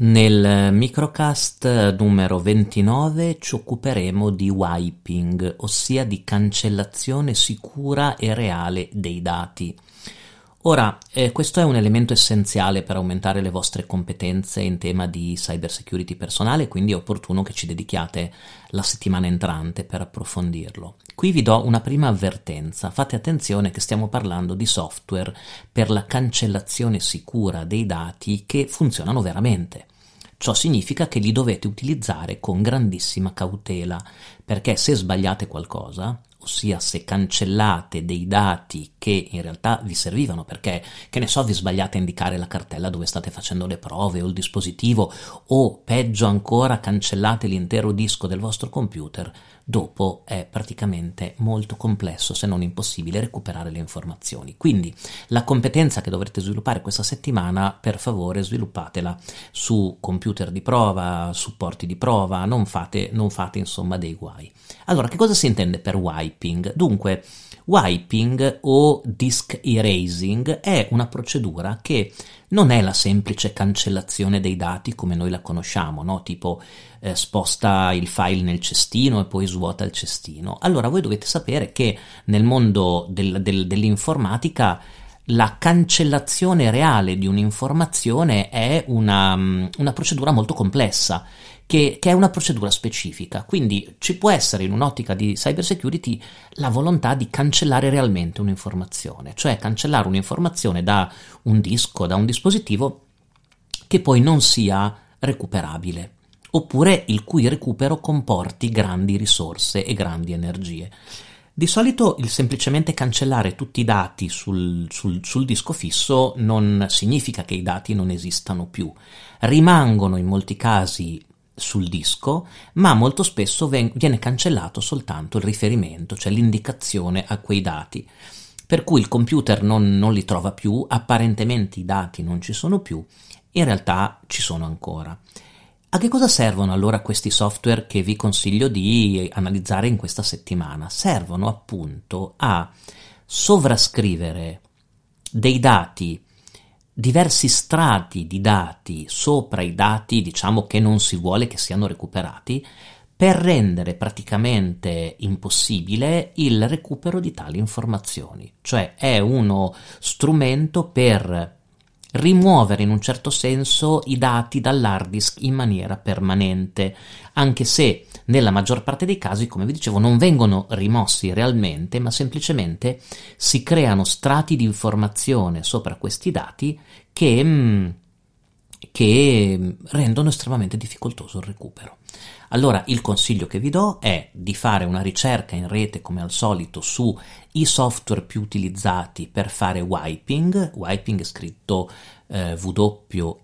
Nel microcast numero 29 ci occuperemo di wiping, ossia di cancellazione sicura e reale dei dati. Ora, eh, questo è un elemento essenziale per aumentare le vostre competenze in tema di cyber security personale, quindi è opportuno che ci dedichiate la settimana entrante per approfondirlo. Qui vi do una prima avvertenza, fate attenzione che stiamo parlando di software per la cancellazione sicura dei dati che funzionano veramente. Ciò significa che li dovete utilizzare con grandissima cautela, perché se sbagliate qualcosa, ossia se cancellate dei dati che in realtà vi servivano perché, che ne so, vi sbagliate a indicare la cartella dove state facendo le prove o il dispositivo o peggio ancora cancellate l'intero disco del vostro computer, dopo è praticamente molto complesso se non impossibile recuperare le informazioni. Quindi la competenza che dovrete sviluppare questa settimana, per favore sviluppatela su computer di prova, supporti di prova, non fate, non fate insomma dei guai. Allora, che cosa si intende per wiping? Dunque, wiping o disk erasing è una procedura che non è la semplice cancellazione dei dati come noi la conosciamo, no? tipo eh, sposta il file nel cestino e poi svuota il cestino. Allora voi dovete sapere che nel mondo del, del, dell'informatica la cancellazione reale di un'informazione è una, una procedura molto complessa che, che, è una procedura specifica. Quindi ci può essere in un'ottica di cyber security la volontà di cancellare realmente un'informazione, cioè cancellare un'informazione da un disco, da un dispositivo che poi non sia recuperabile, oppure il cui recupero comporti grandi risorse e grandi energie. Di solito il semplicemente cancellare tutti i dati sul, sul, sul, disco fisso non significa che i dati non esistano più. Rimangono in molti casi sul disco, ma molto spesso viene cancellato soltanto il riferimento, cioè l'indicazione a quei dati. Per cui il computer non, non li trova più, apparentemente i dati non ci sono più, in realtà ci sono ancora. A che cosa servono allora questi software che vi consiglio di analizzare in questa settimana? Servono appunto a sovrascrivere dei dati diversi strati di dati sopra i dati, diciamo che non si vuole che siano recuperati, per rendere praticamente impossibile il recupero di tali informazioni. Cioè è uno strumento per rimuovere in un certo senso i dati dall'hard disk in maniera permanente, anche se nella maggior parte dei casi, come vi dicevo, non vengono rimossi realmente, ma semplicemente si creano strati di informazione sopra questi dati che, mm, che rendono estremamente difficoltoso il recupero. Allora il consiglio che vi do è di fare una ricerca in rete come al solito sui software più utilizzati per fare wiping, wiping è scritto eh, W-I-P-E,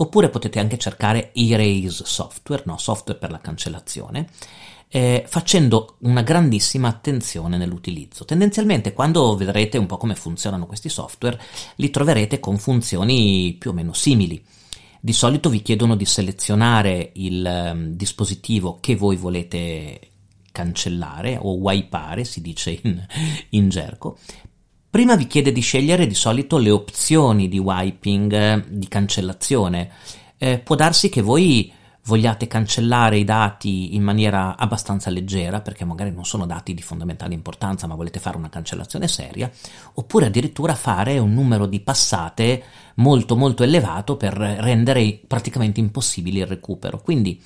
oppure potete anche cercare Erase Software, no, software per la cancellazione, eh, facendo una grandissima attenzione nell'utilizzo. Tendenzialmente quando vedrete un po' come funzionano questi software, li troverete con funzioni più o meno simili. Di solito vi chiedono di selezionare il um, dispositivo che voi volete cancellare o wipeare, si dice in, in gergo. Prima vi chiede di scegliere di solito le opzioni di wiping, eh, di cancellazione. Eh, può darsi che voi vogliate cancellare i dati in maniera abbastanza leggera, perché magari non sono dati di fondamentale importanza, ma volete fare una cancellazione seria, oppure addirittura fare un numero di passate molto molto elevato per rendere praticamente impossibile il recupero. Quindi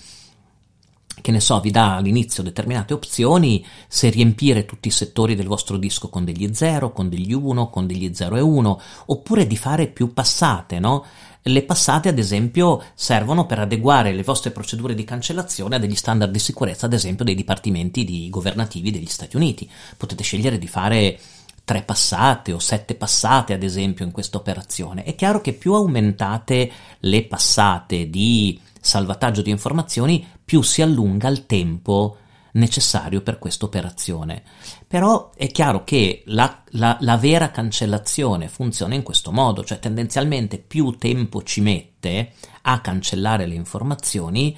che ne so, vi dà all'inizio determinate opzioni, se riempire tutti i settori del vostro disco con degli 0, con degli 1, con degli 0 e 1, oppure di fare più passate, no? Le passate, ad esempio, servono per adeguare le vostre procedure di cancellazione a degli standard di sicurezza, ad esempio, dei dipartimenti di governativi degli Stati Uniti. Potete scegliere di fare tre passate o sette passate, ad esempio, in questa operazione. È chiaro che più aumentate le passate di salvataggio di informazioni, più si allunga il tempo necessario per questa operazione. Però è chiaro che la, la, la, vera cancellazione funziona in questo modo, cioè tendenzialmente più tempo ci mette a cancellare le informazioni,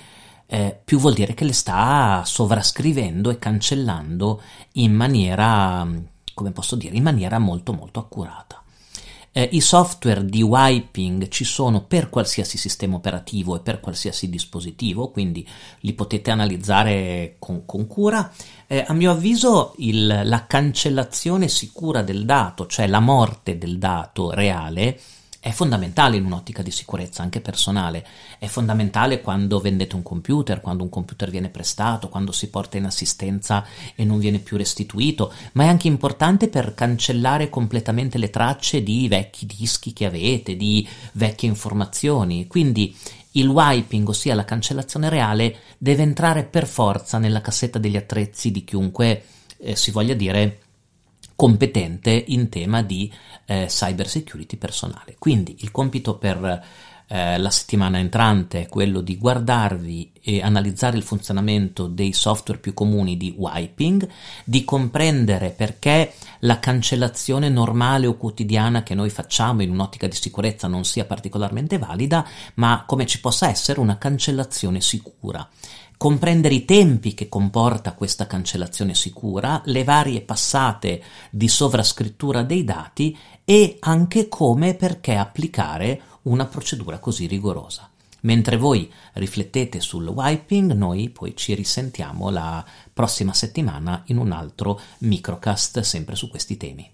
eh, più vuol dire che le sta sovrascrivendo e cancellando in maniera, come posso dire, in maniera molto molto accurata. Eh, I software di wiping ci sono per qualsiasi sistema operativo e per qualsiasi dispositivo, quindi li potete analizzare con, con cura. Eh, a mio avviso il, la cancellazione sicura del dato, cioè la morte del dato reale, è fondamentale in un'ottica di sicurezza anche personale, è fondamentale quando vendete un computer, quando un computer viene prestato, quando si porta in assistenza e non viene più restituito, ma è anche importante per cancellare completamente le tracce di vecchi dischi che avete, di vecchie informazioni. Quindi il wiping, ossia la cancellazione reale, deve entrare per forza nella cassetta degli attrezzi di chiunque eh, si voglia dire competente in tema di eh, cyber security personale. Quindi il compito per eh, la settimana entrante è quello di guardarvi e analizzare il funzionamento dei software più comuni di wiping, di comprendere perché la cancellazione normale o quotidiana che noi facciamo in un'ottica di sicurezza non sia particolarmente valida, ma come ci possa essere una cancellazione sicura comprendere i tempi che comporta questa cancellazione sicura, le varie passate di sovrascrittura dei dati e anche come e perché applicare una procedura così rigorosa. Mentre voi riflettete sul wiping, noi poi ci risentiamo la prossima settimana in un altro microcast sempre su questi temi.